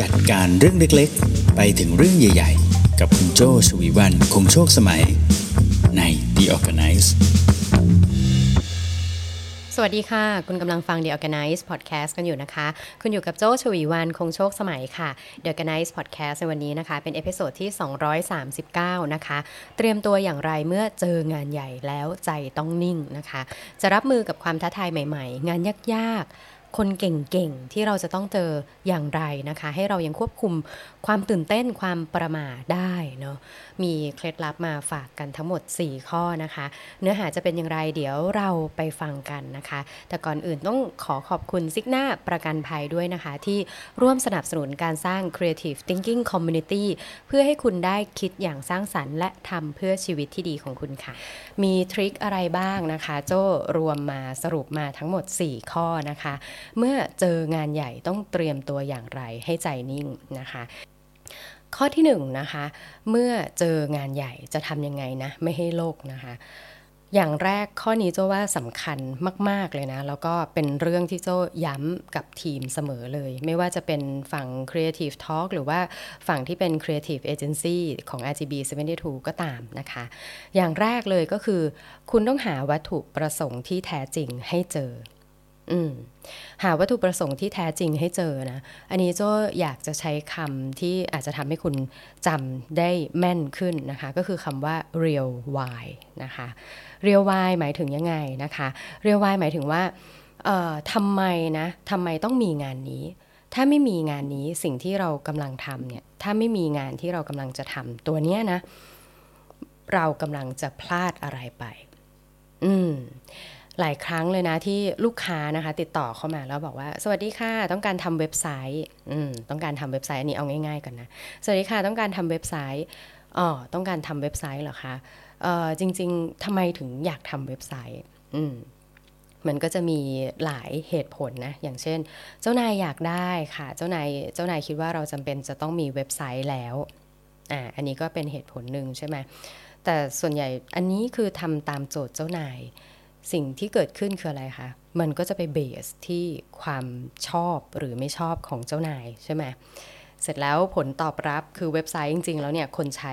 จัดการเรื่องเล็กๆ ไปถึงเรื่องใหญ่ๆ กับคุณโจชวีวันคงโชคสมัย ใน The Organice สวัสดีค่ะ คุณกำลังฟัง The Organize Podcast กันอยู่นะคะ คุณอยู่กับโจชวีวันคงโชคสมัยค่ะ The Organize Podcast ในวันนี้นะคะ เป็น episode ที่ 239 นะคะ เตรียมตัวอย่างไรเมื่อเจองานใหญ่แล้วใจต้องนิ่งนะคะ จะรับมือกับความท้าทายใหม่ ๆ งานยากๆ คนเก่งๆ ที่เราจะต้องเจออย่างไรนะคะ ให้เรายังควบคุมความตื่นเต้นความประมาทได้เนาะมีเคล็ดลับมาฝากกันทั้งหมด 4 ข้อนะคะ เนื้อหาจะเป็นอย่างไรเดี๋ยวเราไปฟังกันนะคะ แต่ก่อนอื่นต้องขอขอบคุณซิกหน้าประกันภัยด้วยนะคะ ที่ร่วมสนับสนุนการสร้าง Creative Thinking Community เพื่อให้คุณได้คิดอย่างสร้างสรรค์ และทำเพื่อชีวิตที่ดีของคุณค่ะ มีทริคอะไรบ้างนะคะ โจ้รวมมาสรุปมาทั้งหมด 4 ข้อนะคะเมื่อเจองานใหญ่ต้องเตรียมตัวอย่างไรให้ใจนิ่งนะคะข้อที่1นนะคะเมื่อเจองานใหญ่จะทำยังไงนะไม่ให้โลกนะคะอย่างแรกข้อนี้โจ้ว่าสำคัญมาก ๆ เลยนะ แล้วก็เป็นเรื่องที่โจ้ย้ำกับทีมเสมอเลย ไม่ว่าจะเป็นฝั่ง Creative Talk หรือว่าฝั่งที่เป็น Creative Agency ของ RGB 72 ก็ตามนะคะ อย่างแรกเลยก็คือ คุณต้องหาวัตถุประสงค์ที่แท้จริงให้เจอ หาวัตถุประสงค์ที่แท้จริงให้เจอนะ อันนี้โจ้อยากจะใช้คำที่อาจจะทำให้คุณจำได้แม่นขึ้นนะคะ ก็คือคำว่า real why นะคะ real why หมายถึงยังไงนะคะ real why หมายถึงว่าทำไมนะทำไมต้องมีงานนี้ ถ้าไม่มีงานนี้สิ่งที่เรากำลังทำเนี่ย ถ้าไม่มีงานที่เรากำลังจะทำตัวเนี้ยนะ เรากำลังจะพลาดอะไรไป อืม หลายครั้งเลยนะที่ลูกค้านะคะ ติดต่อเข้ามาแล้วบอกว่า สวัสดีค่ะ ต้องการทำเว็บไซต์อืมต้องการทำเว็บไซต์อันนี้เอาง่ายๆก่อนนะสวัสดีค่ะต้องการทำเว็บไซต์อ๋อต้องการทำเว็บไซต์เหรอคะเอ่อจริง ๆทำไมถึงอยากทำเว็บไซต์ อืมมันก็จะมีหลายเหตุผลนะ อย่างเช่น เจ้านายอยากได้ค่ะ เจ้านายเจ้านายคิดว่าเราจำเป็นจะต้องมีเว็บไซต์แล้วอ่าอันนี้ก็เป็นเหตุผลหนึ่งใช่ไหมแต่ส่วนใหญ่อันนี้คือทำตามโจทย์เจ้านาย สิ่งที่เกิดขึ้นคืออะไรคะ มันก็จะไปเบสที่ความชอบหรือไม่ชอบของเจ้านายใช่ไหม เสร็จแล้วผลตอบรับคือเว็บไซต์จริง ๆ แล้วเนี่ยคนใช้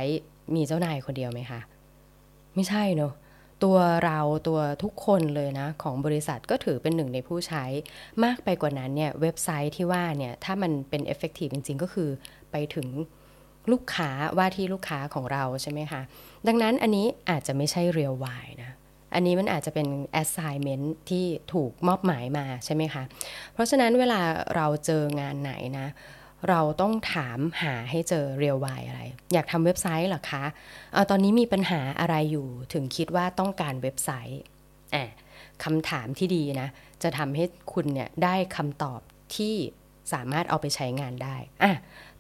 มีเจ้านายคนเดียวไหมคะ ไม่ใช่เนอะตัวเราตัวทุกคนเลยนะ ของบริษัทก็ถือเป็นหนึ่งในผู้ใช้ มากไปกว่านั้นเนี่ยเว็บไซต์ที่ว่าเนี่ยถ้ามันเป็น effective จริง ๆ ก็คือไปถึงลูกค้าว่าที่ลูกค้าของเราใช่ไหมคะ ดังนั้นอันนี้อาจจะไม่ใช่ real why นะ อันนี้มันอาจจะเป็น assignment ที่ถูกมอบหมายมาใช่ไหมคะ เพราะฉะนั้นเวลาเราเจองานไหนนะ เราต้องถามหาให้เจอ real why อะไร อยากทำเว็บไซต์เหรอคะเออตอนนี้มีปัญหาอะไรอยู่ถึงคิดว่าต้องการเว็บไซต์อะคำถามที่ดีนะ จะทำให้คุณเนี่ยได้คำตอบที่สามารถเอาไปใช้งานได้อะ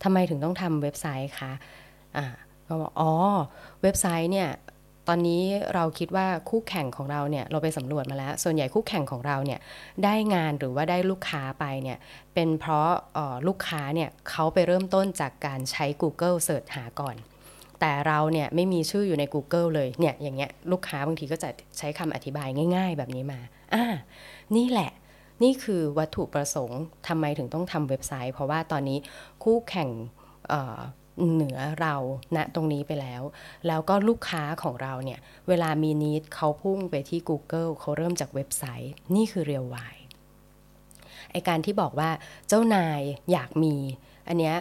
ทำไมถึงต้องทำเว็บไซต์คะอะก็บอกอ๋อ เว็บไซต์เนี่ย ตอนนี้เราคิดว่าคู่แข่งของเราเนี่ยเราไปสำรวจมาแล้ว ส่วนใหญ่คู่แข่งของเราเนี่ยได้งานหรือว่าได้ลูกค้าไปเนี่ยเป็นเพราะออลูกค้าเนี่ยเขาไปเริ่มต้นจากการใช้ Google เสิร์ชหาก่อน แต่เราเนี่ยไม่มีชื่ออยู่ใน Google เลยเนี่ยอย่างเงี้ยลูกค้าบางทีก็จะใช้คำอธิบายง่าย ๆ แบบนี้มาอ่านี่แหละนี่คือวัตถุประสงค์ทำไมถึงต้องทำเว็บไซต์ เพราะว่าตอนนี้คู่แข่ง เหนือเราณตรงนี้ไปแล้ว แล้วก็ลูกค้าของเราเนี่ย เวลามีนิดเขาพุ่งไปที่ Google เขาเริ่มจากเว็บไซต์ นี่คือเรียลวายไอการที่บอกว่าเจ้านายอยากมี อันเนี้ย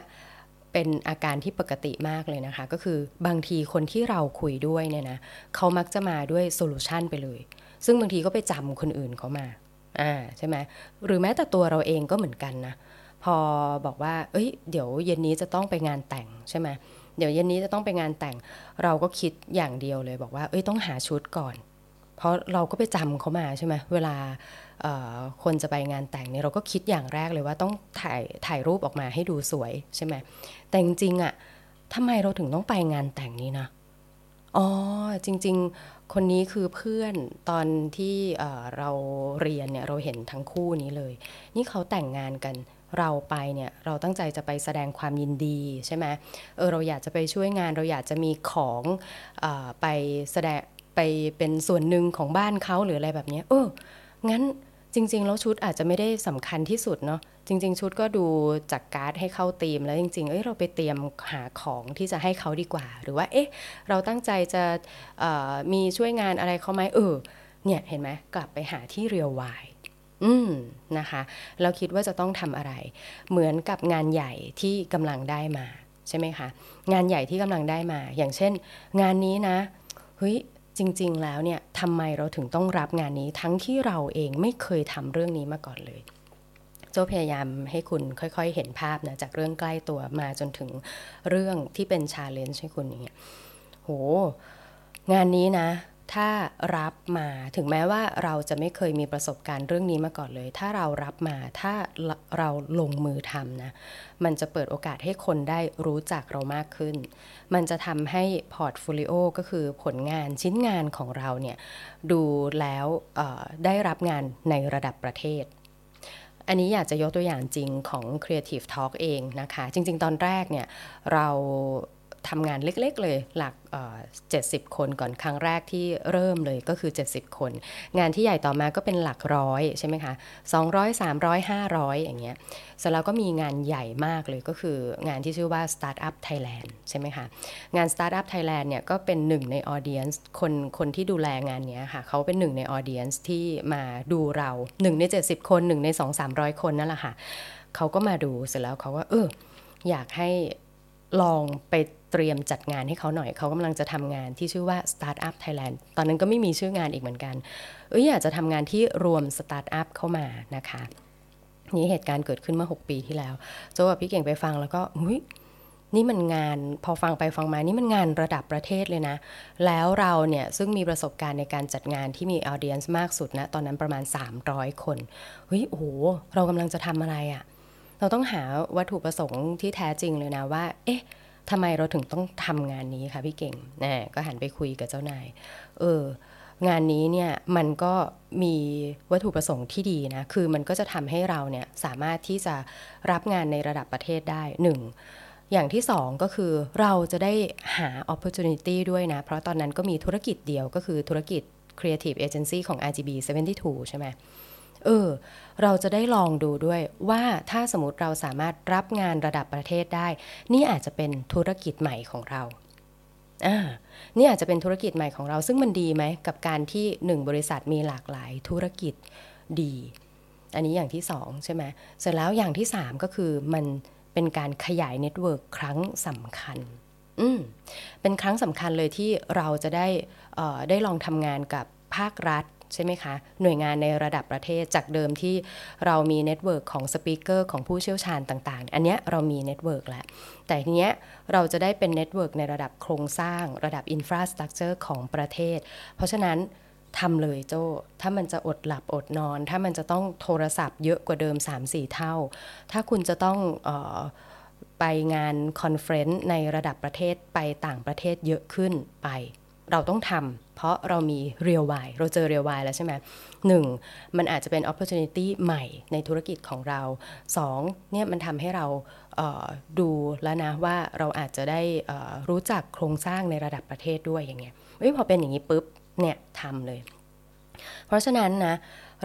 เป็นอาการที่ปกติมากเลยนะคะ ก็คือบางทีคนที่เราคุยด้วยเนี่ยนะเขามักจะมาด้วยโซลูชันไปเลย ซึ่งบางทีก็ไปจำคนอื่นเขามาอ่าใช่ไหมหรือแม้แต่ตัวเราเองก็เหมือนกันนะ พอบอกว่า เอ้ย เดี๋ยวเย็นนี้จะต้องไปงานแต่งใช่ไหมเดี๋ยวเย็นนี้จะต้องไปงานแต่ง เราก็คิดอย่างเดียวเลยบอกว่า เอ้ย ต้องหาชุดก่อน เพราะเราก็ไปจำเขามาใช่ไหมเวลาคนจะไปงานแต่งเนี่ยเราก็คิดอย่างแรกเลยว่าต้องถ่ายถ่ายรูปออกมาให้ดูสวยใช่ไหมแต่จริงๆอะทำไมเราถึงต้องไปงานแต่งนี้นะอ๋อจริง ๆ คนนี้คือเพื่อนตอนที่เราเรียนเนี่ยเราเห็นทั้งคู่นี้เลย นี่เขาแต่งงานกัน เราไปเนี่ยเราตั้งใจจะไปแสดงความยินดีใช่ไหมเออเราอยากจะไปช่วยงานเราอยากจะมีของอไปแสดงไปเป็นส่วนหนึ่งของบ้านเขาหรืออะไรแบบนี้เอองั้นจริง ๆ แล้วชุดอาจจะไม่ได้สำคัญที่สุดเนาะจริง ๆ ชุดก็ดูจากการ์ดให้เข้าธีม แล้วจริงๆเอ้ยเราไปเตรียมหาของที่จะให้เขาดีกว่า หรือว่าเอ๊ะเราตั้งใจจะมีช่วยงานอะไรเขาไหมเออเนี่ยเห็นไหมกลับไปหาที่เรียววาย อืมนะคะเราคิดว่าจะต้องทำอะไร เหมือนกับงานใหญ่ที่กำลังได้มาใช่ไหมคะ งานใหญ่ที่กำลังได้มา อย่างเช่น งานนี้นะเฮ้ยจริง ๆ แล้วเนี่ยทำไมเราถึงต้องรับงานนี้ทั้งที่เราเองไม่เคยทำเรื่องนี้มาก่อนเลยโจพยายามให้คุณค่อยๆ เห็นภาพนะจากเรื่องใกล้ตัวมาจนถึงเรื่องที่เป็นชาเลนจ์ให้คุณอย่างเงี้ยโห งานนี้นะ ถ้ารับมาถึงแม้ว่าเราจะไม่เคยมีประสบการณ์เรื่องนี้มาก่อนเลย ถ้าเรารับมาถ้าเราลงมือทำนะ มันจะเปิดโอกาสให้คนได้รู้จักเรามากขึ้น มันจะทำให้ portfolio ก็คือผลงานชิ้นงานของเราเนี่ยดูแล้วได้รับงานในระดับประเทศอันนี้อยากจะยกตัวอย่างจริงของ Creative Talk เองนะคะ จริง ๆ ตอนแรกเนี่ย เรา ทำงานเล็กๆเลยหลักเจ็ดสิบคนก่อนครั้งแรกที่เริ่มเลยก็คือ 70 คน งานที่ใหญ่ต่อมาก็เป็นหลักร้อยใช่ไหมคะ200 300 500 อย่างเงี้ยเสร็จแล้วก็มีงานใหญ่มากเลยก็คืองานที่ชื่อว่า Startup Thailand ใช่ไหมคะงาน Startup Thailand เนี่ยก็เป็นหนึ่งในออเดียนส์คนคนที่ดูแลงานเนี้ยค่ะเขาเป็นหนึ่งในออเดียนส์ที่มาดูเราหนึ่งใน 70 คนหนึ่งใน 2 300 คนนั่นแหละค่ะเขาก็มาดูเสร็จแล้วเขาก็เอออยากให้ลองไป เตรียมจัดงานให้เขาหน่อย เขากำลังจะทำงานที่ชื่อว่า Startup Thailand ตอนนั้นก็ไม่มีชื่องานอีกเหมือนกัน เอ้ยอยากจะทำงานที่รวมสตาร์ทอัพเข้ามานะคะนี่เหตุการณ์เกิดขึ้นเมื่อ 6 ปีที่แล้ว โจกับพี่เก่งไปฟังแล้วก็หูยนี่มันงานพอฟังไปฟังมานี่มันงานระดับประเทศเลยนะ แล้วเราเนี่ยซึ่งมีประสบการณ์ในการจัดงานที่มี audience มากสุดนะ ตอนนั้นประมาณ 300 คนเฮ้ยโอ้โหเรากำลังจะทำอะไรอะ่ะ เราต้องหาวัตถุประสงค์ที่แท้จริงเลยนะว่า เอ๊ะ ทำไมเราถึงต้องทำงานนี้คะพี่เก่งนะก็หันไปคุยกับเจ้านาย เออ งานนี้เนี่ยมันก็มีวัตถุประสงค์ที่ดีนะ คือมันก็จะทำให้เราเนี่ยสามารถที่จะรับงานในระดับประเทศได้หนึ่งอย่างที่สองก็คือเราจะได้หา opportunity ด้วยนะ เพราะตอนนั้นก็มีธุรกิจเดียวก็คือธุรกิจ Creative Agency ของ RGB 72 ใช่ไหม เออ เราจะได้ลองดูด้วยว่าถ้าสมมติเราสามารถรับงานระดับประเทศได้ นี่อาจจะเป็นธุรกิจใหม่ของเราอ่านี่อาจจะเป็นธุรกิจใหม่ของเรา ซึ่งมันดีไหมกับการที่หนึ่งบริษัทมีหลากหลายธุรกิจดี อันนี้อย่างที่สองใช่ไหมเสร็จแล้วอย่างที่สามก็คือมันเป็นการขยาย network ครั้งสำคัญอืมเป็นครั้งสำคัญเลยที่เราจะได้ได้ลองทำงานกับภาครัฐ ใช่ไหมคะ หน่วยงานในระดับประเทศจากเดิมที่เรามี network ของ speaker ของผู้เชี่ยวชาญต่างๆ อันนี้เรามี network แล้วแต่ทีเนี้ยเราจะได้เป็น network ในระดับโครงสร้าง ระดับ infrastructure ของประเทศ เพราะฉะนั้นทำเลยโจ้ ถ้ามันจะอดหลับอดนอน ถ้ามันจะต้องโทรศัพท์เยอะกว่าเดิม 3-4 เท่า ถ้าคุณจะต้องออกไปงาน conference ในระดับประเทศไปต่างประเทศเยอะขึ้นไป เราต้องทำเพราะเรามี real why เราเจอ real why แล้วใช่ไหมหนึ่งมันอาจจะเป็น opportunity ใหม่ในธุรกิจของเราสองเนี่ยมันทำให้เราดูแล้วนะว่าเราอาจจะได้รู้จักโครงสร้างในระดับประเทศด้วยอย่างเงี้ยพอเป็นอย่างนี้ปุ๊บเนี่ยทำเลย เพราะฉะนั้นนะ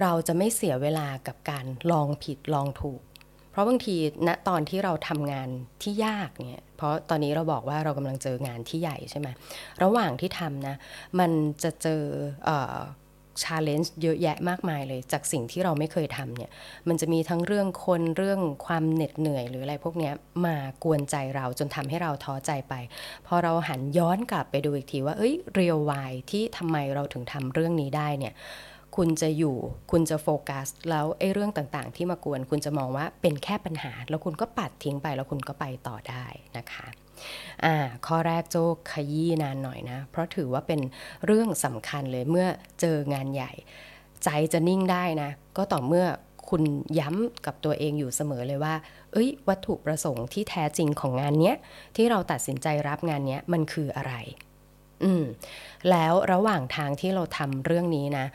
เราจะไม่เสียเวลากับการลองผิดลองถูก เพราะบางทีณตอนที่เราทำงานที่ยากเนี่ยเพราะตอนนี้เราบอกว่าเรากำลังเจองานที่ใหญ่ใช่ไหมระหว่างที่ทำนะ มันจะเจอชาเลนจ์เยอะแยะมากมายเลย จากสิ่งที่เราไม่เคยทำเนี่ยมันจะมีทั้งเรื่องคนเรื่องความเหน็ดเหนื่อยหรืออะไรพวกนี้มากวนใจเราจนทำให้เราท้อใจไป พอเราหันย้อนกลับไปดูอีกทีว่าเอ้ยเรียววายที่ทำไมเราถึงทำเรื่องนี้ได้เนี่ย คุณจะอยู่ คุณจะโฟกัส แล้วไอ้เรื่องต่างๆ ที่มากวน คุณจะมองว่าเป็นแค่ปัญหา แล้วคุณก็ปัดทิ้งไป แล้วคุณก็ไปต่อได้นะคะอ่าข้อแรกโจกขยี้นานหน่อยนะ เพราะถือว่าเป็นเรื่องสำคัญเลยเมื่อเจองานใหญ่ ใจจะนิ่งได้นะ ก็ต่อเมื่อคุณย้ำกับตัวเองอยู่เสมอเลยว่า เอ้ย วัตถุประสงค์ที่แท้จริงของงานเนี้ย ที่เราตัดสินใจรับงานเนี้ย มันคืออะไร อืม แล้วระหว่างทางที่เราทำเรื่องนี้นะ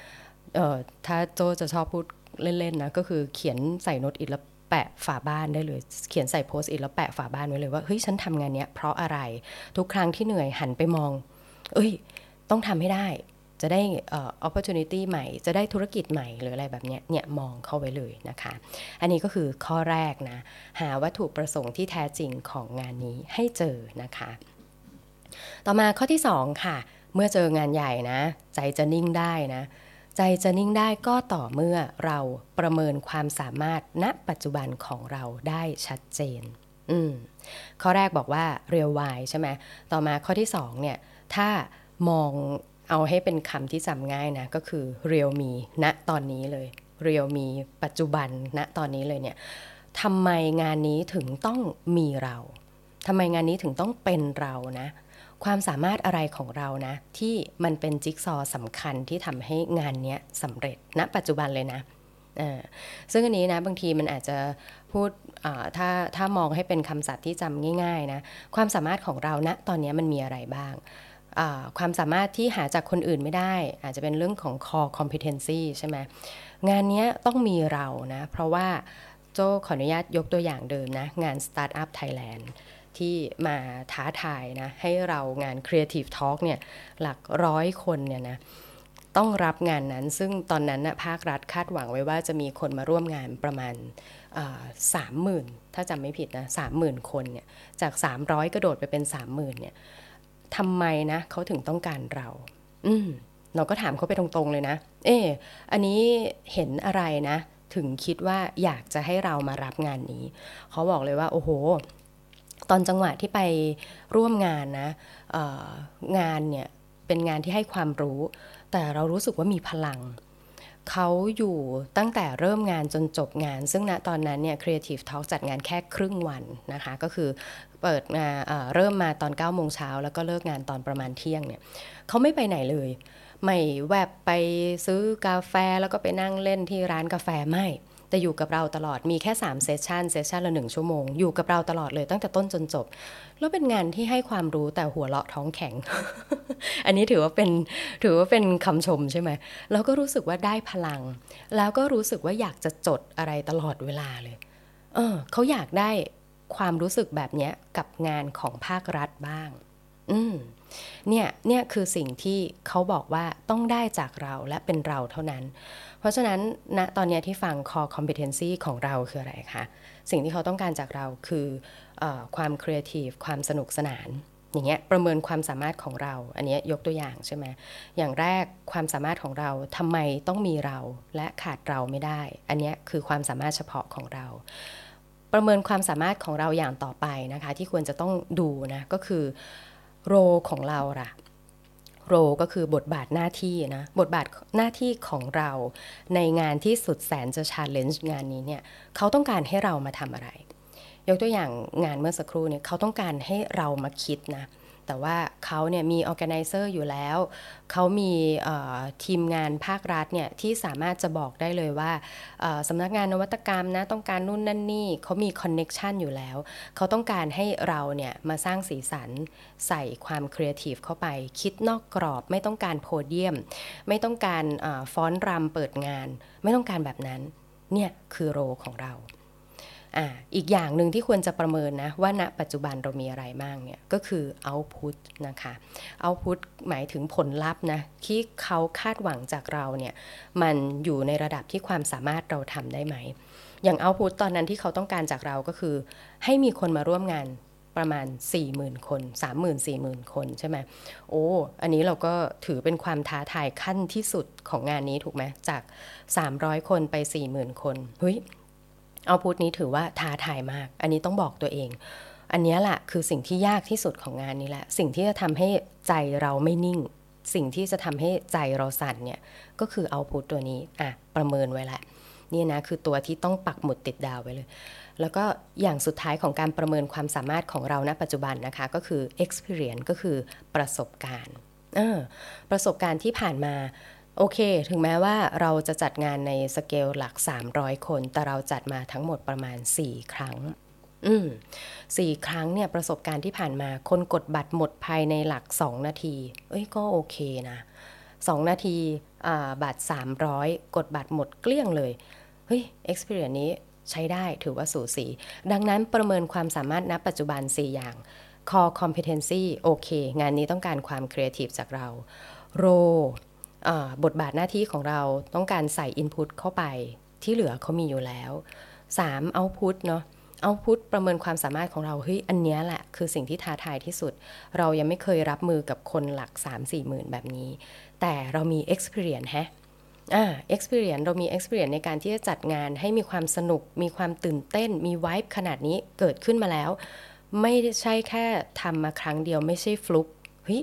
เออถ้าโจจะชอบพูดเล่นๆนะก็คือเขียนใส่โน้ตอิทแล้วแปะฝาบ้านได้เลย เขียนใส่โพสต์อิทแล้วแปะฝาบ้านไว้เลยว่าเฮ้ยฉันทำงานเนี้ยเพราะอะไรทุกครั้งที่เหนื่อยหันไปมอง เอ้ย ต้องทำให้ได้จะได้ออ opportunity ใหม่ จะได้ธุรกิจใหม่หรืออะไรแบบเนี้ยเนี่ยมองเข้าไว้เลยนะคะ อันนี้ก็คือข้อแรกนะ หาวัตถุประสงค์ที่แท้จริงของงานนี้ให้เจอนะคะ ต่อมาข้อที่ 2 ค่ะ เมื่อเจองานใหญ่นะ ใจจะนิ่งได้นะ ใจจะนิ่งได้ก็ต่อเมื่อเราประเมินความสามารถณปัจจุบันของเราได้ชัดเจน อืม ข้อแรกบอกว่าเรียววายใช่ไหม ต่อมาข้อที่2เนี่ย ถ้ามองเอาให้เป็นคำที่จำง่ายนะ ก็คือเรียวมีณตอนนี้เลย เรียวมีปัจจุบันณตอนนี้เลยเนี่ยทำไมงานนี้ถึงต้องมีเราทำไมงานนี้ถึงต้องเป็นเรานะ ความสามารถอะไรของเรานะ ที่มันเป็นจิ๊กซอว์สำคัญที่ทำให้งานนี้สำเร็จณปัจจุบันเลยนะซึ่งอันนี้นะบางทีมันอาจจะพูดถ้าถ้ามองให้เป็นคำศัพท์ที่จำง่ายๆนะความสามารถของเราณตอนนี้มันมีอะไรบ้างความสามารถที่หาจากคนอื่นไม่ได้ อาจจะเป็นเรื่องของ core competency ใช่ไหมงานนี้ต้องมีเรานะ เพราะว่าโจขออนุญาตยกตัวอย่างเดิมนะ งาน Startup Thailand ที่มาท้าทายนะ ให้เรางาน Creative Talk เนี่ยหลักร้อยคนเนี่ยนะต้องรับงานนั้นซึ่งตอนนั้นนะภาครัฐคาดหวังไว้ว่าจะมีคนมาร่วมงานประมาณสามหมื่นถ้าจำไม่ผิดนะสามหมื่นคนเนี่ยจาก 300 กระโดดไปเป็น30,000เนี่ยทำไมนะเขาถึงต้องการเรา อืมเราก็ถามเขาไปตรงๆเลยนะ เอออันนี้เห็นอะไรนะ ถึงคิดว่าอยากจะให้เรามารับงานนี้ เขาบอกเลยว่า โอ้โห ตอนจังหวะที่ไปร่วมงานนะงานเนี่ยเป็นงานที่ให้ความรู้ แต่เรารู้สึกว่ามีพลัง เขาอยู่ตั้งแต่เริ่มงานจนจบงาน ซึ่งณตอนนั้นเนี่ย Creative Talk จัดงานแค่ครึ่งวันนะคะ ก็คือเปิดมาเอ่อเริ่มมาตอน9โมงเช้าแล้วก็เลิกงานตอนประมาณเที่ยงเนี่ยเขาไม่ไปไหนเลย ไม่แวบไปซื้อกาแฟแล้วก็ไปนั่งเล่นที่ร้านกาแฟไม่ แต่อยู่กับเราตลอดมีแค่3 session session ละหนึ่งชั่วโมง อยู่กับเราตลอดเลยตั้งแต่ต้นจนจบ แล้วเป็นงานที่ให้ความรู้แต่หัวเราะท้องแข็ง อันนี้ถือว่าเป็นถือว่าเป็นคำชมใช่ไหมแล้วก็รู้สึกว่าได้พลัง แล้วก็รู้สึกว่าอยากจะจดอะไรตลอดเวลาเลย เออเขาอยากได้ความรู้สึกแบบเนี้ยกับงานของภาครัฐบ้าง อืม เนี่ยเนี่ยคือสิ่งที่เขาบอกว่าต้องได้จากเราและเป็นเราเท่านั้น เพราะฉะนั้นณตอนนี้ที่ฟัง core competency ของเราคืออะไรคะสิ่งที่เขาต้องการจากเราคือออความ creative ความสนุกสนานอย่างเงี้ยประเมินความสามารถของเรา อันนี้ยกตัวอย่างใช่ไหมอย่างแรกความสามารถของเราทำไมต้องมีเราและขาดเราไม่ได้ อันนี้คือความสามารถเฉพาะของเรา ประเมินความสามารถของเราอย่างต่อไปนะคะ ที่ควรจะต้องดูนะก็คือ โรของเราล่ะโรก็คือบทบาทหน้าที่นะ บทบาทหน้าที่ของเรา ในงานที่สุดแสนจะชาเลนจ์งานนี้เนี่ยเขาต้องการให้เรามาทำอะไร ยกตัวอย่างงานเมื่อสักครู่เนี่ยเขาต้องการให้เรามาคิดนะ แต่ว่าเขาเนี่ยมี organizer อยู่แล้ว เขามีทีมงานภาครัฐเนี่ยที่สามารถจะบอกได้เลยว่าสำนักงานนวัตกรรมนะต้องการนู่นนั่นนี่เขามี connection อยู่แล้ว เขาต้องการให้เราเนี่ยมาสร้างสีสันใส่ความ creative เข้าไป คิดนอกกรอบไม่ต้องการโพเดียม ไม่ต้องการฟ้อนรำเปิดงาน ไม่ต้องการแบบนั้น เนี่ยคือโรของเรา อ่าอีกอย่างหนึ่งที่ควรจะประเมินนะว่าณปัจจุบันเรามีอะไรบ้างเนี่ยก็คือ output นะคะ output หมายถึงผลลัพธ์นะที่เขาคาดหวังจากเราเนี่ยมันอยู่ในระดับที่ความสามารถเราทำได้ไหม อย่าง output ตอนนั้นที่เขาต้องการจากเราก็คือ ให้มีคนมาร่วมงานประมาณ 40,000 คน 30,000 40,000 คนใช่ไหมโอ้ อันนี้เราก็ถือเป็นความท้าทายขั้นที่สุดของงานนี้ถูกไหมจาก 300 คนไป 40,000 คนเฮ้ย เอาพุทนี้ถือว่าท้าทายมาก อันนี้ต้องบอกตัวเอง อันนี้แหละคือสิ่งที่ยากที่สุดของงานนี้แหละ สิ่งที่จะทำให้ใจเราไม่นิ่ง สิ่งที่จะทำให้ใจเราสั่นเนี่ยก็คือเอาพุทตัวนี้อะประเมินไว้แหละนี่นะคือตัวที่ต้องปักหมุดติดดาวไว้เลย แล้วก็อย่างสุดท้ายของการประเมินความสามารถของเราณปัจจุบันนะคะก็คือ experience ก็คือประสบการณ์ประสบการณ์ที่ผ่านมา โอเค ถึงแม้ว่าเราจะจัดงานในสเกลหลัก 300 คน แต่เราจัดมาทั้งหมดประมาณ 4 ครั้งอืมสี่ครั้งเนี่ยประสบการณ์ที่ผ่านมา คนกดบัตรหมดภายในหลัก 2 นาที เอ้ยก็โอเคนะ2นาทีบัตร 300 กดบัตรหมดเกลี้ยงเลย เฮ้ย experience นี้ใช้ได้ถือว่าสูสี ดังนั้นประเมินความสามารถณปัจจุบัน 4 อย่าง core competency โอเค งานนี้ต้องการความ creative จากเรา role บทบาทหน้าที่ของเราต้องการใส่ Input เข้าไปที่เหลือเขามีอยู่แล้ว 3. Output เนาะเอาพุทประเมินความสามารถของเราเฮ้ยอันนี้แหละ คือสิ่งที่ท้าทายที่สุด เรายังไม่เคยรับมือกับคนหลัก 3-4หมื่นแบบนี้ แต่เรามี experience ฮะอ่า experience เรามี experience ในการที่จะจัดงานให้มีความสนุก มีความตื่นเต้น มี vibe ขนาดนี้เกิดขึ้นมาแล้ว ไม่ใช่แค่ทำมาครั้งเดียวไม่ใช่ฟลุกเฮ้ย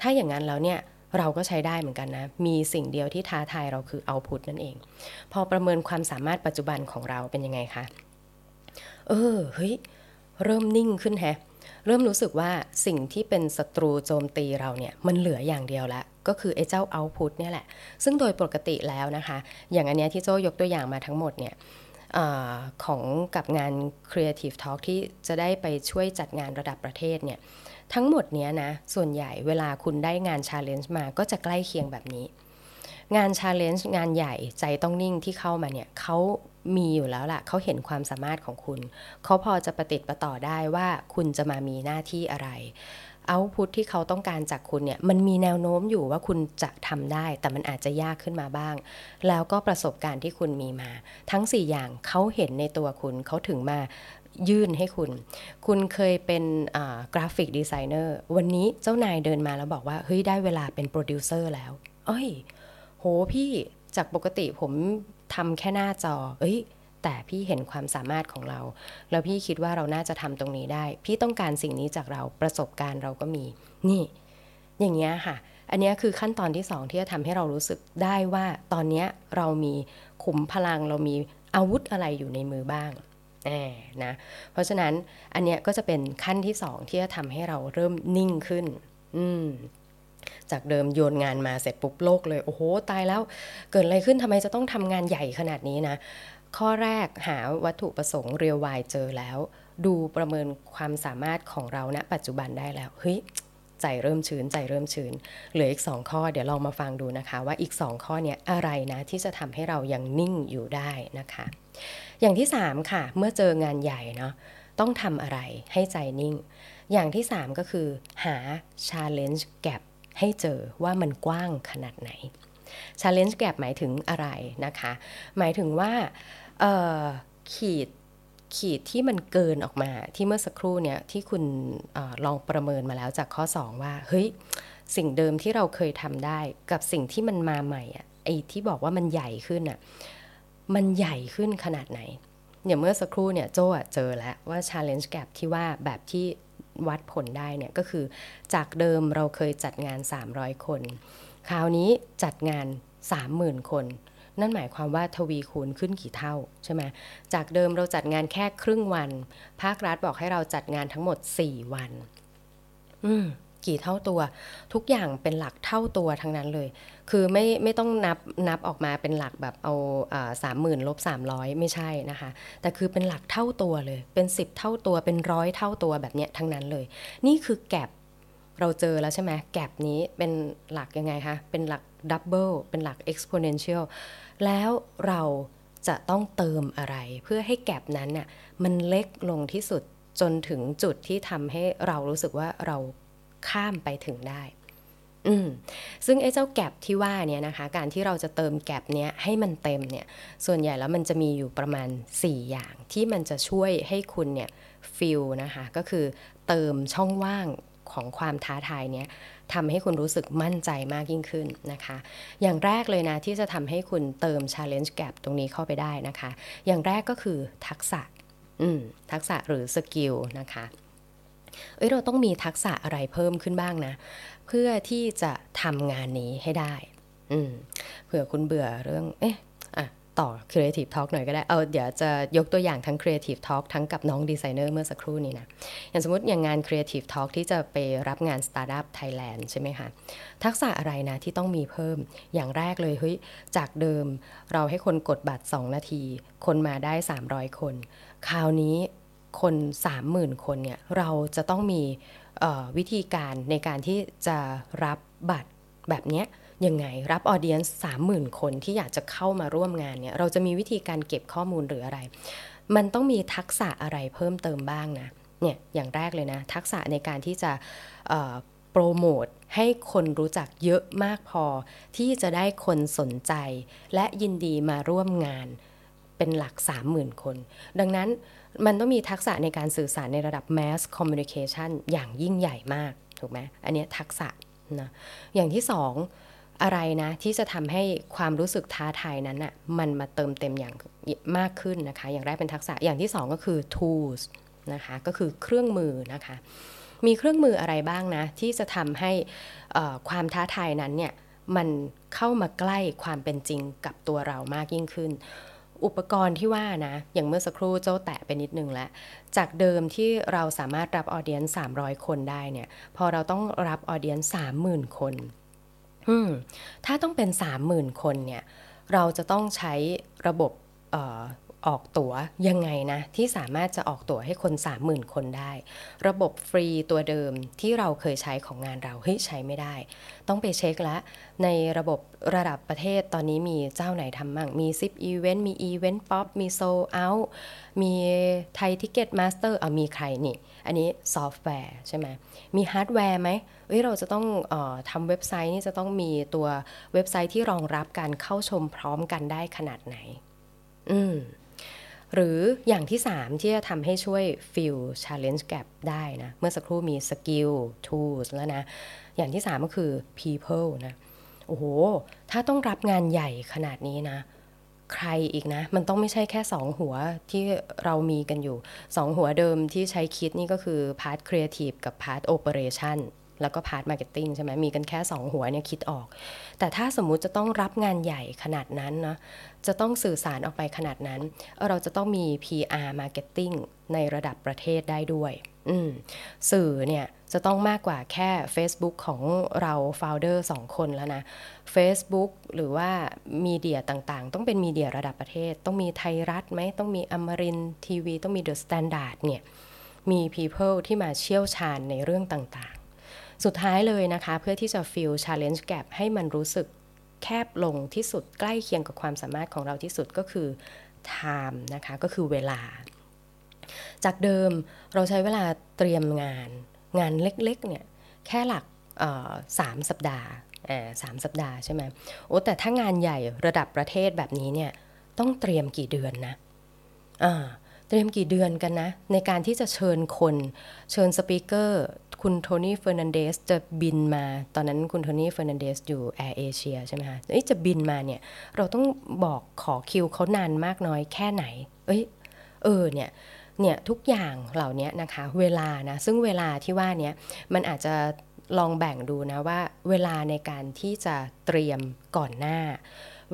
ถ้าอย่างนั้นแล้วเนี่ย เราก็ใช้ได้เหมือนกันนะ มีสิ่งเดียวที่ท้าทายเราคือเอาพุทนั่นเอง พอประเมินความสามารถปัจจุบันของเราเป็นยังไงคะ เออ เฮ้ย เริ่มนิ่งขึ้นแฮะ เริ่มรู้สึกว่าสิ่งที่เป็นศัตรูโจมตีเราเนี่ย มันเหลืออย่างเดียวละก็คือไอ้เจ้าเอาพุทเนี่ยแหละ ซึ่งโดยปกติแล้วนะคะ อย่างอันเนี้ยที่โจยกตัวอย่างมาทั้งหมดเนี่ยอของกับงาน Creative Talk ที่จะได้ไปช่วยจัดงานระดับประเทศเนี่ย ทั้งหมดเนี้ยนะ ส่วนใหญ่เวลาคุณได้งาน challenge มาก็จะใกล้เคียงแบบนี้ งาน challenge งานใหญ่ใจต้องนิ่งที่เข้ามาเนี่ยเขามีอยู่แล้วล่ะเขาเห็นความสามารถของคุณ เขาพอจะประติดประต่อได้ว่าคุณจะมามีหน้าที่อะไร output ที่เขาต้องการจากคุณเนี่ยมันมีแนวโน้มอยู่ว่าคุณจะทำได้ แต่มันอาจจะยากขึ้นมาบ้าง แล้วก็ประสบการณ์ที่คุณมีมา ทั้ง 4 อย่างเขาเห็นในตัวคุณเขาถึงมา ยื่นให้คุณ คุณเคยเป็น graphic designer วันนี้เจ้านายเดินมาแล้วบอกว่า เฮ้ย ได้เวลาเป็นโปรดิวเซอร์แล้ว เอ้ย โหพี่จากปกติผมทำแค่หน้าจอ เอ้ย แต่พี่เห็นความสามารถของเรา แล้วพี่คิดว่าเราน่าจะทำตรงนี้ได้ พี่ต้องการสิ่งนี้จากเราประสบการณ์เราก็มี นี่ อย่างเงี้ยค่ะ อันนี้คือขั้นตอนที่สองที่จะทำให้เรารู้สึกได้ว่าตอนนี้เรามีขุมพลังเรามีอาวุธอะไรอยู่ในมือบ้าง นะเพราะฉะนั้นอันเนี้ยก็จะเป็นขั้นที่สองที่จะทำให้เราเริ่มนิ่งขึ้น อืมจากเดิมโยนงานมาเสร็จปุ๊บโลกเลย โอ้โห ตายแล้วเกิดอะไรขึ้นทำไมจะต้องทำงานใหญ่ขนาดนี้นะ ข้อแรกหาวัตถุประสงค์เรียววายเจอแล้ว ดูประเมินความสามารถของเราณนะปัจจุบันได้แล้ว เฮ้ย ใจเริ่มชื้น ใจเริ่มชื้น เหลืออีกสองข้อ เดี๋ยวลองมาฟังดูนะคะ ว่าอีกสองข้อเนี้ยอะไรนะที่จะทำให้เรายังนิ่งอยู่ได้นะคะ อย่างที่ 3 ค่ะ เมื่อเจองานใหญ่เนาะต้องทำอะไรให้ใจนิ่ง อย่างที่ 3 ก็คือหา challenge gap ให้เจอว่ามันกว้างขนาดไหน challenge gap หมายถึงอะไรนะคะ หมายถึงว่าขีดขีดที่มันเกินออกมาที่เมื่อสักครู่เนี่ยที่คุณอลองประเมินมาแล้วจากข้อ 2 ว่า เฮ้ย สิ่งเดิมที่เราเคยทำได้กับสิ่งที่มันมาใหม่อะไอ้ที่บอกว่ามันใหญ่ขึ้นอะ มันใหญ่ขึ้นขนาดไหนอย่างเมื่อสักครู่เนี่ยโจ้เจอแล้วว่า challenge gap ที่ว่าแบบที่วัดผลได้เนี่ยก็คือจากเดิมเราเคยจัดงาน 300 คน คราวนี้จัดงาน 30,000 คน นั่นหมายความว่าทวีคูณขึ้นกี่เท่าใช่ไหมจากเดิมเราจัดงานแค่ครึ่งวัน ภาครัฐบอกให้เราจัดงานทั้งหมด 4 วัน อืม กี่เท่าตัว ทุกอย่างเป็นหลักเท่าตัวทั้งนั้นเลย คือไม่ไม่ต้องนับนับออกมาเป็นหลักแบบเอาสามหมื่นลบสามร้อยไม่ใช่นะคะ แต่คือเป็นหลักเท่าตัวเลย เป็นสิบเท่าตัวเป็นร้อยเท่าตัวแบบเนี้ยทั้งนั้นเลย นี่คือแกลบเราเจอแล้วใช่ไหมแกลบนี้เป็นหลักยังไงคะ เป็นหลักดับเบิลเป็นหลัก exponential แล้วเราจะต้องเติมอะไรเพื่อให้แกลบนั้นน่ะมันเล็กลงที่สุดจนถึงจุดที่ทำให้เรารู้สึกว่าเรา ข้ามไปถึงได้ อืมซึ่งไอ้เจ้าแกลบที่ว่าเนี่ยนะคะ การที่เราจะเติมแกลบเนี้ยให้มันเต็มเนี่ย ส่วนใหญ่แล้วมันจะมีอยู่ประมาณ 4 อย่างที่มันจะช่วยให้คุณเนี่ยฟิลนะคะ ก็คือเติมช่องว่างของความท้าทายเนี้ยทำให้คุณรู้สึกมั่นใจมากยิ่งขึ้นนะคะ อย่างแรกเลยนะที่จะทำให้คุณเติม challenge gap ตรงนี้เข้าไปได้นะคะ อย่างแรกก็คือทักษะทักษะหรือ skill นะคะ เอ้ยเราต้องมีทักษะอะไรเพิ่มขึ้นบ้างนะ เพื่อที่จะทำงานนี้ให้ได้ อืมเผื่อคุณเบื่อเรื่อง เอ๊ะอะต่อ Creative Talk หน่อยก็ได้ เอาเดี๋ยวจะยกตัวอย่างทั้ง Creative Talk ทั้งกับน้องดีไซเนอร์เมื่อสักครู่นี้นะ อย่างสมมติอย่างงาน Creative Talk ที่จะไปรับงาน Startup Thailand ใช่ไหมคะ ทักษะอะไรนะที่ต้องมีเพิ่ม อย่างแรกเลยเฮ้ย จากเดิมเราให้คนกดบัตร 2 นาที คนมาได้ 300 คน คราวนี้ คน 30,000 คนเนี่ยเราจะต้องมีวิธีการในการที่จะรับบัตรแบบนี้ยังไงรับออเดียนสามหมื่นคนที่อยากจะเข้ามาร่วมงานเนี่ยเราจะมีวิธีการเก็บข้อมูลหรืออะไร มันต้องมีทักษะอะไรเพิ่มเติมบ้างนะเนี่ยอย่างแรกเลยนะ ทักษะในการที่จะโปรโมทให้คนรู้จักเยอะมากพอ ที่จะได้คนสนใจ และยินดีมาร่วมงานเป็นหลัก 30,000 คน ดังนั้น มันต้องมีทักษะในการสื่อสารในระดับ mass communication อย่างยิ่งใหญ่มาก ถูกไหมอันนี้ทักษะนะอย่างที่สองอะไรนะที่จะทำให้ความรู้สึกท้าทายนั้นอะ่ะมันมาเติมเต็มอย่างมากขึ้นนะคะ อย่างแรกเป็นทักษะอย่างที่สองก็คือ tools นะคะก็คือเครื่องมือนะคะ มีเครื่องมืออะไรบ้างนะ ที่จะทำให้ความท้าทายนั้นเนี่ยมันเข้ามาใกล้ความเป็นจริงกับตัวเรามากยิ่งขึ้น อุปกรณ์ที่ว่านะ อย่างเมื่อสักครู่เจ้าแตะไปนิดนึงแล้ว จากเดิมที่เราสามารถรับออเดียนสามร้อยคนได้เนี่ย พอเราต้องรับ audience สามหมื่นคนถ้าต้องเป็นสามหมื่นคนเนี่ย เราจะต้องใช้ระบบ ออกตั๋วยังไงนะ ที่สามารถจะออกตั๋วให้คน 30,000 คนได้ ระบบฟรีตัวเดิมที่เราเคยใช้ของงานเราเฮ้ยใช้ไม่ได้ ต้องไปเช็คแล้วในระบบระดับประเทศตอนนี้มีเจ้าไหนทำบ้างมี Zipevent มี Eventpop มีโซเอามี Thaiticketmaster เอามีใครนี่ อันนี้ซอฟต์แวร์ใช่ไหมมีฮาร์ดแวร์ไหมเอ้ยเราจะต้องออทำเว็บไซต์นี่จะต้องมีตัวเว็บไซต์ที่รองรับการเข้าชมพร้อมกันได้ขนาดไหน อืม หรืออย่างที่ 3 ที่จะทำให้ช่วย fill challenge gap ได้นะ เมื่อสักครู่มี skill tools แล้วนะ อย่างที่ 3 ก็คือ people นะ โอ้โห ถ้าต้องรับงานใหญ่ขนาดนี้นะ ใครอีกนะ มันต้องไม่ใช่แค่ 2 หัวที่เรามีกันอยู่ 2 หัวเดิมที่ใช้คิดนี่ก็คือ part creative กับ part operation แล้วก็ part marketing ใช่ไหมมีกันแค่ 2 หัวเนี่ยคิดออก แต่ถ้าสมมุติจะต้องรับงานใหญ่ขนาดนั้นนะจะต้องสื่อสารออกไปขนาดนั้น เราจะต้องมี PR Marketing ในระดับประเทศได้ด้วยสื่อเนี่ยจะต้องมากกว่าแค่ Facebook ของเรา Founder 2คนแล้วนะ Facebook หรือว่ามีเดียต่างๆ ต้องเป็นมีเดียระดับประเทศ ต้องมีไทยรัฐไหม ต้องมีอมรินทีวี ต้องมี The Standard เนี่ย มี people ที่มาเชี่ยวชาญในเรื่องต่าง สุดท้ายเลยนะคะ เพื่อที่จะ fill challenge gap ให้มันรู้สึกแคบลงที่สุดใกล้เคียงกับความสามารถของเราที่สุดก็คือ time นะคะ ก็คือเวลา จากเดิมเราใช้เวลาเตรียมงานงานเล็กๆเนี่ยแค่หลักสามสัปดาห์สามสัปดาห์ใช่ไหมโอ้แต่ถ้างานใหญ่ระดับประเทศแบบนี้เนี่ยต้องเตรียมกี่เดือนนะ เตรียมกี่เดือนกันนะ ในการที่จะเชิญคน เชิญ speaker คุณโทนี่เฟอร์นันเดสจะบินมา ตอนนั้นคุณโทนี่เฟอร์นันเดสอยู่แอร์เอเชียใช่ไหมคะเอ้ยจะบินมาเนี่ย เราต้องบอกขอคิวเขานานมากน้อยแค่ไหน เอ้ย เออเนี่ยเนี่ยทุกอย่างเหล่านี้นะคะ เวลานะ ซึ่งเวลาที่ว่านี้มันอาจจะลองแบ่งดูนะว่าเวลาในการที่จะเตรียมก่อนหน้า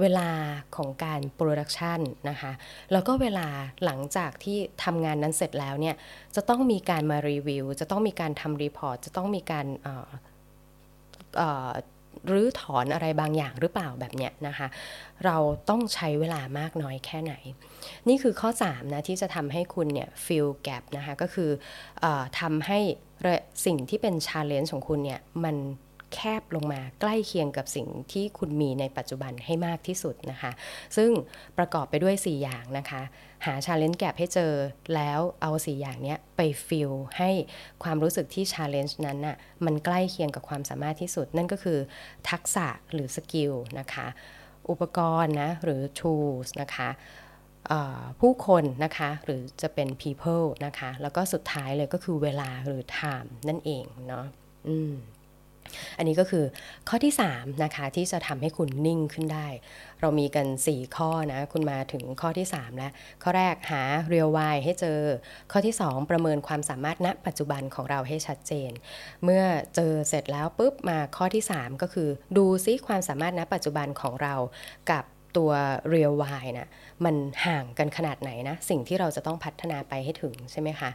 เวลาของการ production นะคะแล้วก็เวลาหลังจากที่ทำงานนั้นเสร็จแล้วเนี่ยจะต้องมีการมารีวิว จะต้องมีการทำ report จะต้องมีการรื้อถอนอะไรบางอย่างหรือเปล่าแบบเนี้ยนะคะ เราต้องใช้เวลามากน้อยแค่ไหน นี่คือข้อ 3 นะที่จะทำให้คุณเนี่ย fill gap นะคะ ก็คือทำให้สิ่งที่เป็น challenge ของคุณเนี่ย มัน แคบลงมาใกล้เคียงกับสิ่งที่คุณมีในปัจจุบันให้มากที่สุดนะคะ ซึ่งประกอบไปด้วย 4 อย่างนะคะ หาชาเลนจ์แก p ให้เจอแล้วเอา 4 อย่างนี้ไป fill ให้ความรู้สึกที่ challenge นั้นน่ะมันใกล้เคียงกับความสามารถที่สุด นั่นก็คือทักษะหรือ skill นะคะ อุปกรณ์นะหรือ tools นะคะผู้คนนะคะหรือจะเป็น people นะคะ แล้วก็สุดท้ายเลยก็คือเวลาหรือ time นั่นเองเนาะอืม อันนี้ก็คือข้อที่3นะคะที่จะทำให้คุณนิ่งขึ้นได้ เรามีกัน 4 ข้อนะ คุณมาถึงข้อที่ 3 แล้ว ข้อแรกหาเรียววายให้เจอ ข้อที่ 2 ประเมินความสามารถณปัจจุบันของเราให้ชัดเจน เมื่อเจอเสร็จแล้วปุ๊บมาข้อที่ 3 ก็คือ ดูซิความสามารถณปัจจุบันของเรากับ ตัวเรียววายนะมันห่างกันขนาดไหนนะ สิ่งที่เราจะต้องพัฒนาไปให้ถึงใช่ไหมคะ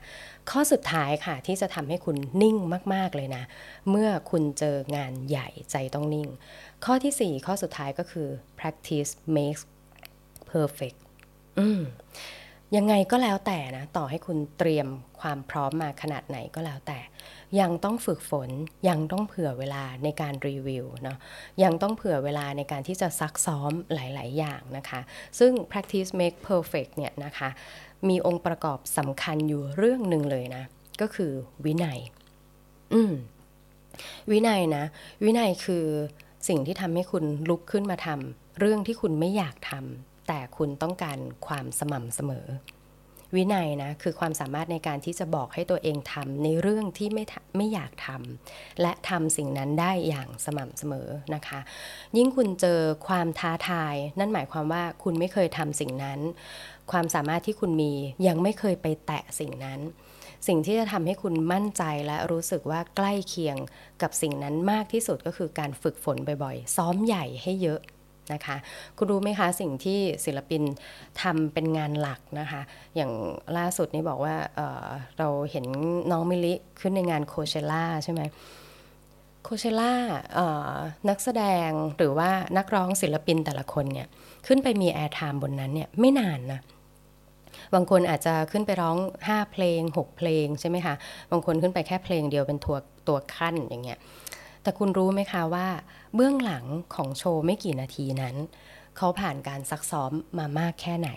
ข้อสุดท้ายค่ะที่จะทำให้คุณนิ่งมาก ๆ เลยนะ เมื่อคุณเจองานใหญ่ใจต้องนิ่ง ข้อที่ 4 ข้อสุดท้ายก็คือ practice makes perfect อืม ยังไงก็แล้วแต่นะ ต่อให้คุณเตรียมความพร้อมมาขนาดไหนก็แล้วแต่ ยังต้องฝึกฝนยังต้องเผื่อเวลาในการรีวิวเนาะยังต้องเผื่อเวลาในการที่จะซักซ้อมหลาย ๆ อย่างนะคะ ซึ่ง practice make perfect เนี่ยนะคะ มีองค์ประกอบสำคัญอยู่เรื่องหนึ่งเลยนะ ก็คือวินัย อืมวินัยนะ วินัยคือสิ่งที่ทำให้คุณลุกขึ้นมาทำเรื่องที่คุณไม่อยากทำ แต่คุณต้องการความสม่ำเสมอ วินัยนะคือความสามารถในการที่จะบอกให้ตัวเองทำในเรื่องที่ไม่ไม่อยากทำและทำสิ่งนั้นได้อย่างสม่ำเสมอนะคะ ยิ่งคุณเจอความท้าทาย นั่นหมายความว่าคุณไม่เคยทำสิ่งนั้น ความสามารถที่คุณมียังไม่เคยไปแตะสิ่งนั้นสิ่งที่จะทำให้คุณมั่นใจและรู้สึกว่าใกล้เคียงกับสิ่งนั้นมากที่สุดก็คือการฝึกฝนบ่อยๆ ซ้อมใหญ่ให้เยอะ นะคะ คุณรู้ไหมคะสิ่งที่ศิลปินทำเป็นงานหลักนะคะ อย่างล่าสุดนี่บอกว่าเราเห็นน้องมิลิขึ้นในงานโคเชล่าใช่ไหมโคเชล่านักแสดงหรือว่านักร้องศิลปินแต่ละคนเนี่ยขึ้นไปมี airtime บนนั้นเนี่ยไม่นานนะบางคนอาจจะขึ้นไปร้อง 5 เพลง 6 เพลงใช่ไหมคะ บางคนขึ้นไปแค่เพลงเดียวเป็นตัวตัวคั่นอย่างเงี้ย แต่คุณรู้ไหมคะว่า เบื้องหลังของโชว์ไม่กี่นาทีนั้น เขาผ่านการซักซ้อมมามากแค่ไหน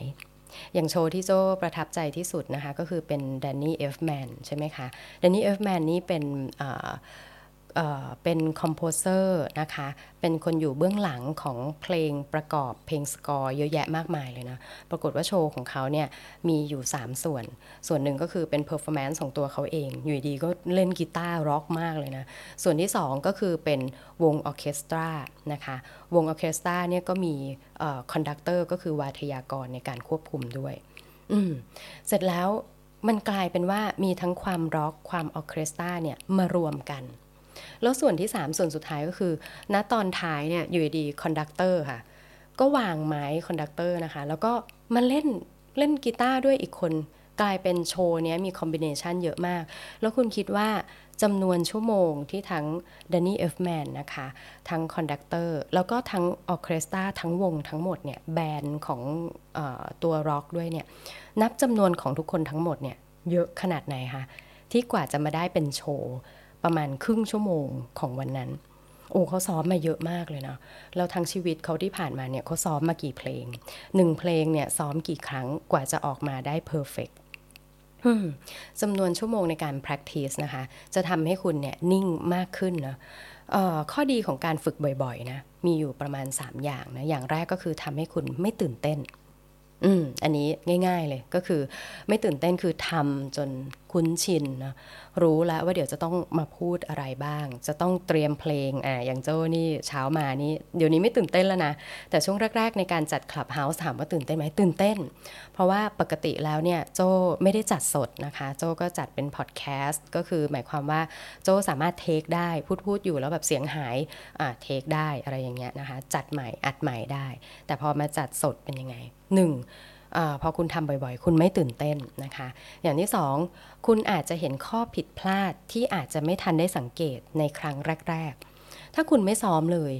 อย่างโชว์ที่โจประทับใจที่สุดนะคะ ก็คือเป็นแดนนี่เอลฟ์แมนใช่ไหมคะแดนนี่เอลฟ์แมนนี่เป็น เป็น composer นะคะ เป็นคนอยู่เบื้องหลังของเพลงประกอบเพลงสกอร์เยอะแยะมากมายเลยนะ ปรากฏว่าโชว์ของเขาเนี่ยมีอยู่ 3 ส่วน ส่วนหนึ่งก็คือเป็น performance ของตัวเขาเอง อยู่ดีก็เล่นกีตาร์ร็อกมากเลยนะ ส่วนที่ 2 ก็คือเป็นวงออเคสตรานะคะ วงออเคสตราเนี่ยก็มี conductor ก็คือวาทยากรในการควบคุมด้วยอืมเสร็จแล้วมันกลายเป็นว่ามีทั้งความร็อกความออเคสตราเนี่ยมารวมกัน แล้วส่วนที่ 3 ส่วนสุดท้ายก็คือ ณตอนท้ายเนี่ยอยู่ดี conductor ค่ะ ก็วางไม้ conductor นะคะ แล้วก็มาเล่นเล่นกีตาร์ด้วยอีกคนกลายเป็นโชว์นี้มี combination เยอะมาก แล้วคุณคิดว่าจำนวนชั่วโมงที่ทั้งแดนนี่เอลฟ์แมนนะคะ ทั้ง conductor แล้วก็ทั้งออเคสตราทั้งวงทั้งหมดเนี่ย band ของอตัวร็อกด้วยเนี่ย นับจำนวนของทุกคนทั้งหมดเนี่ยเยอะขนาดไหนคะ ที่กว่าจะมาได้เป็นโชว์ ประมาณครึ่งชั่วโมงของวันนั้น โอ้เขาซ้อมมาเยอะมากเลยนะแล้วทั้งชีวิตเขาที่ผ่านมาเนี่ยเขาซ้อมมากี่เพลงหนึ่งเพลงเนี่ยซ้อมกี่ครั้งกว่าจะออกมาได้เพอร์เฟกจำนวนชั่วโมงในการ practice นะคะ จะทำให้คุณเนี่ยนิ่งมากขึ้นนะข้อดีของการฝึกบ่อยๆนะมีอยู่ประมาณ 3 อย่างนะอย่างแรกก็คือทำให้คุณไม่ตื่นเต้นอืมอันนี้ง่าย ๆเลยก็คือไม่ตื่นเต้นคือทำจน คุ้นชินนะรู้แล้วว่าเดี๋ยวจะต้องมาพูดอะไรบ้าง จะต้องเตรียมเพลงอ่าอย่างโจ้นี่เช้ามานี่เดี๋ยวนี้ไม่ตื่นเต้นแล้วนะ แต่ช่วงแรก ๆ ในการจัดคลับเฮาส์ถามว่าตื่นเต้นไหมตื่นเต้น เพราะว่าปกติแล้วเนี่ยโจ้ไม่ได้จัดสดนะคะ โจ้ก็จัดเป็นพอดแคสต์ก็คือหมายความว่าโจ้สามารถเทคได้พูดพูดอยู่แล้วแบบเสียงหายอ่าเทคได้อะไรอย่างเงี้ยนะคะจัดใหม่อัดใหม่ได้ แต่พอมาจัดสดเป็นยังไงหนึ่ง อพอคุณทำบ่อยๆ คุณไม่ตื่นเต้นนะคะ อย่างที่สองคุณอาจจะเห็นข้อผิดพลาดที่อาจจะไม่ทันได้สังเกตในครั้งแรก ๆ ถ้าคุณไม่ซ้อมเลย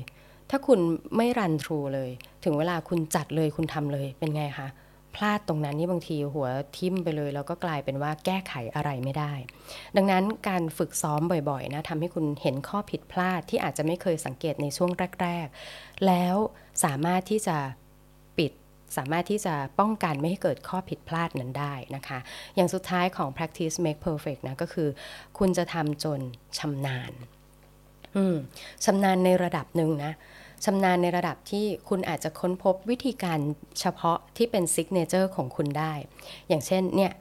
ถ้าคุณไม่รันทรูเลย ถึงเวลาคุณจัดเลยคุณทำเลยเป็นไงคะพลาดตรงนั้นนี่บางทีหัวทิ่มไปเลยแล้วก็กลายเป็นว่าแก้ไขอะไรไม่ได้ ดังนั้นการฝึกซ้อมบ่อยๆนะทำให้คุณเห็นข้อผิดพลาดที่อาจจะไม่เคยสังเกตในช่วงแรก ๆ แล้วสามารถที่จะ สามารถที่จะป้องกันไม่ให้เกิดข้อผิดพลาดนั้นได้นะคะ อย่างสุดท้ายของ practice make perfect นะก็คือ คุณจะทำจนชำนาญชำนาญในระดับหนึ่งนะชำนาญในระดับที่คุณอาจจะค้นพบวิธีการเฉพาะที่เป็น signature ของคุณได้ อย่างเช่นเนี่ย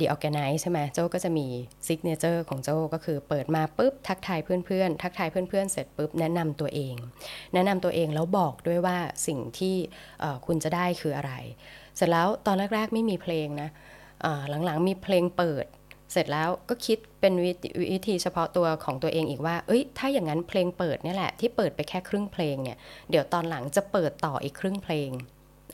The Organice ใช่ไหมโจก็จะมี signature ของโจก็คือเปิดมาปุ๊บ ทักทายเพื่อนๆ ทักทายเพื่อนๆ เสร็จปุ๊บ แนะนำตัวเอง แนะนำตัวเองแล้วบอกด้วยว่าสิ่งที่คุณจะได้คืออะไร เสร็จแล้วตอนแรกๆไม่มีเพลงนะหลังๆมีเพลงเปิด เสร็จแล้วก็คิดเป็นวิธีเฉพาะตัวของตัวเองอีกว่า เอ้ย ถ้าอย่างนั้นเพลงเปิดนี่แหละที่เปิดไปแค่ครึ่งเพลงเนี่ย เดี๋ยวตอนหลังจะเปิดต่ออีกครึ่งเพลง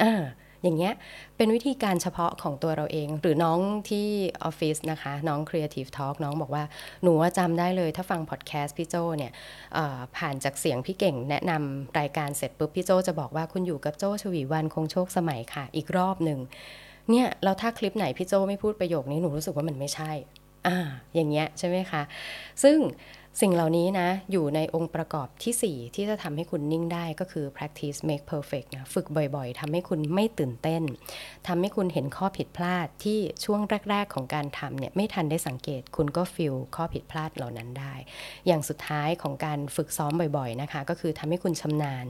อ่า อย่างเงี้ยเป็นวิธีการเฉพาะของตัวเราเอง หรือน้องที่ออฟฟิศนะคะ น้อง Creative Talk น้องบอกว่าหนูจำได้เลยถ้าฟังพอดแคสต์พี่โจเนี่ยผ่านจากเสียงพี่เก่งแนะนำรายการเสร็จปุ๊บพี่โจจะบอกว่าคุณอยู่กับโจชวีวันคงโชคสมัยค่ะ อีกรอบหนึ่งเนี่ยแล้วถ้าคลิปไหนพี่โจไม่พูดประโยคนี้หนูรู้สึกว่ามันไม่ใช่อ่าอย่างเงี้ยใช่ไหมคะ ซึ่ง สิ่งเหล่านี้นะ อยู่ในองค์ประกอบที่ 4 ที่จะทำให้คุณนิ่งได้ก็คือ practice make perfect นะฝึกบ่อยๆทำให้คุณไม่ตื่นเต้นทำให้คุณเห็นข้อผิดพลาดที่ช่วงแรก ๆ ของการทำเนี่ยไม่ทันได้สังเกต คุณก็ฟิลข้อผิดพลาดเหล่านั้นได้ อย่างสุดท้ายของการฝึกซ้อมบ่อยๆนะคะ ก็คือทำให้คุณชำนาญ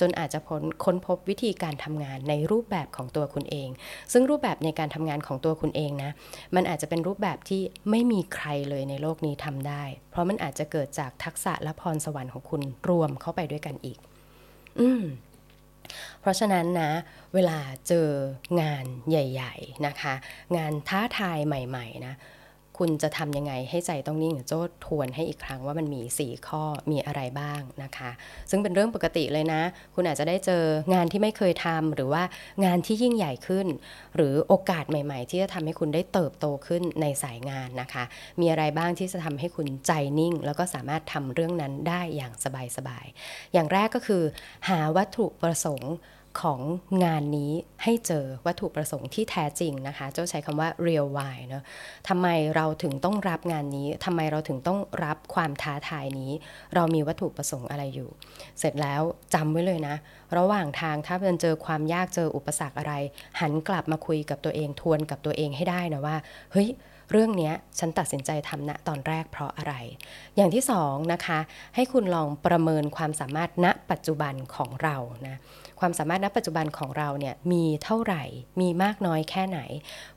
จนอาจจะพ้นค้นพบวิธีการทำงานในรูปแบบของตัวคุณเอง ซึ่งรูปแบบในการทำงานของตัวคุณเองนะมันอาจจะเป็นรูปแบบที่ไม่มีใครเลยในโลกนี้ทำได้ ราะมันอาจจะเกิดจากทักษะและพรสวรรค์ของคุณรวมเข้าไปด้วยกันอีก อืมเพราะฉะนั้นนะ เวลาเจองานใหญ่ ๆนะคะ งานท้าทายใหม่ ๆ นะ คุณจะทำยังไงให้ใจต้องนิ่งโจ้ทวนให้อีกครั้งว่ามันมี 4 ข้อมีอะไรบ้างนะคะ ซึ่งเป็นเรื่องปกติเลยนะ คุณอาจจะได้เจองานที่ไม่เคยทำหรือว่างานที่ยิ่งใหญ่ขึ้น หรือโอกาสใหม่ ๆ ที่จะทำให้คุณได้เติบโตขึ้นในสายงานนะคะ มีอะไรบ้างที่จะทำให้คุณใจนิ่ง แล้วก็สามารถทำเรื่องนั้นได้อย่างสบายๆอย่างแรกก็คือ หาวัตถุประสงค์ ของงานนี้ให้เจอวัตถุประสงค์ที่แท้จริงนะคะ เจ้าใช้คำว่า real why เนอะทำไมเราถึงต้องรับงานนี้ทำไมเราถึงต้องรับความท้าทายนี้ เรามีวัตถุประสงค์อะไรอยู่ เสร็จแล้วจำไว้เลยนะ ระหว่างทางถ้ามันเจอความยากเจออุปสรรคอะไร หันกลับมาคุยกับตัวเองทวนกับตัวเองให้ได้นะว่า เฮ้ยเรื่องนี้ฉันตัดสินใจทำณตอนแรกเพราะอะไร อย่างที่สองนะคะ ให้คุณลองประเมินความสามารถณปัจจุบันของเรานะ ความสามารถณปัจจุบันของเราเนี่ยมีเท่าไหร่ มีมากน้อยแค่ไหน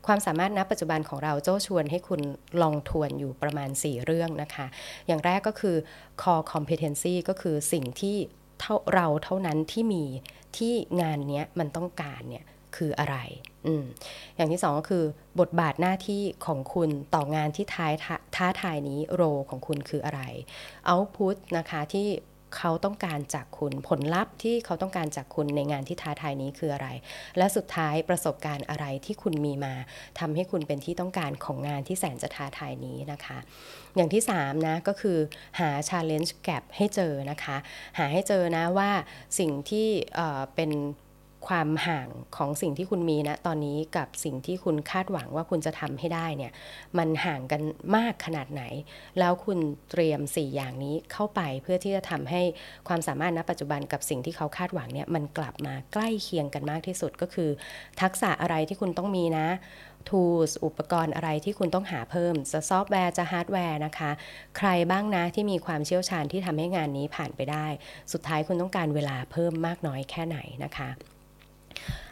ความสามารถณปัจจุบันของเราโจ้ชวนให้คุณลองทวนอยู่ประมาณ 4 เรื่องนะคะ อย่างแรกก็คือ core competency ก็คือสิ่งที่เราเท่านั้นที่มีที่งานเนี้ยมันต้องการเนี่ยคืออะไรออย่างที่สองก็คือบทบาทหน้าที่ของคุณต่องานที่ท้ายท้าทายนี้โรของคุณคืออะไร output นะคะที่ เขาต้องการจากคุณผลลัพธ์ที่เขาต้องการจากคุณในงานที่ท้าทายนี้คืออะไร และสุดท้ายประสบการณ์อะไรที่คุณมีมาทำให้คุณเป็นที่ต้องการของงานที่แสนจะท้าทายนี้นะคะ อย่างที่3นะก็คือหา challenge gap ให้เจอนะคะ หาให้เจอนะว่าสิ่งที่เป็น ความห่างของสิ่งที่คุณมีนะตอนนี้กับสิ่งที่คุณคาดหวังว่าคุณจะทำให้ได้เนี่ยมันห่างกันมากขนาดไหน แล้วคุณเตรียม 4 อย่างนี้เข้าไปเพื่อที่จะทำให้ความสามารถณปัจจุบันกับสิ่งที่เขาคาดหวังเนี่ยมันกลับมาใกล้เคียงกันมากที่สุดก็คือ ทักษะอะไรที่คุณต้องมีนะ tools อุปกรณ์อะไรที่คุณต้องหาเพิ่ม จะซอฟต์แวร์จะฮาร์ดแวร์นะคะ ใครบ้างนะที่มีความเชี่ยวชาญที่ทำให้งานนี้ผ่านไปได้ สุดท้ายคุณต้องการเวลาเพิ่มมากน้อยแค่ไหนนะคะ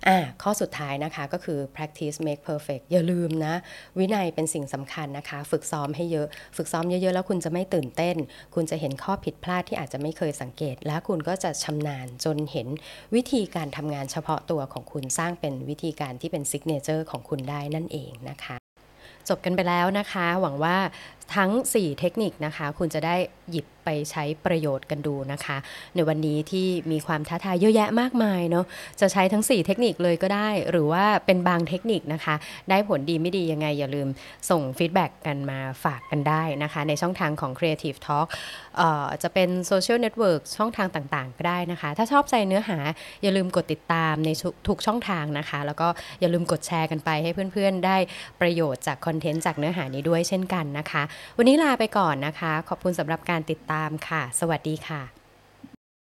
อ่าข้อสุดท้ายนะคะก็คือ practice make perfect อย่าลืมนะ วินัยเป็นสิ่งสำคัญนะคะ ฝึกซ้อมให้เยอะ ฝึกซ้อมเยอะๆ แล้วคุณจะไม่ตื่นเต้น คุณจะเห็นข้อผิดพลาดที่อาจจะไม่เคยสังเกต และคุณก็จะชำนาญจนเห็นวิธีการทำงานเฉพาะตัวของคุณสร้างเป็นวิธีการที่เป็น signature ของคุณได้นั่นเองนะคะจบกันไปแล้วนะคะ หวังว่าทั้ง 4 เทคนิคนะคะ คุณจะได้หยิบไปใช้ประโยชน์กันดูนะคะ ในวันนี้ที่มีความท้าทายเยอะแยะมากมายเนาะจะใช้ทั้ง 4 เทคนิคเลยก็ได้ หรือว่าเป็นบางเทคนิคนะคะ ได้ผลดีไม่ดียังไง อย่าลืมส่ง feedback กันมาฝากกันได้นะคะ ในช่องทางของ Creative Talk จะเป็น social network ช่องทางต่างๆ ก็ได้นะคะ ถ้าชอบใจเนื้อหาอย่าลืมกดติดตามในทุกช่องทางนะคะ แล้วก็อย่าลืมกดแชร์กันไปให้เพื่อนๆ ได้ประโยชน์จาก content จากเนื้อหานี้ด้วยเช่นกันนะคะวันนี้ลาไปก่อนนะคะ ขอบคุณสำหรับการติดตามค่ะ สวัสดีค่ะ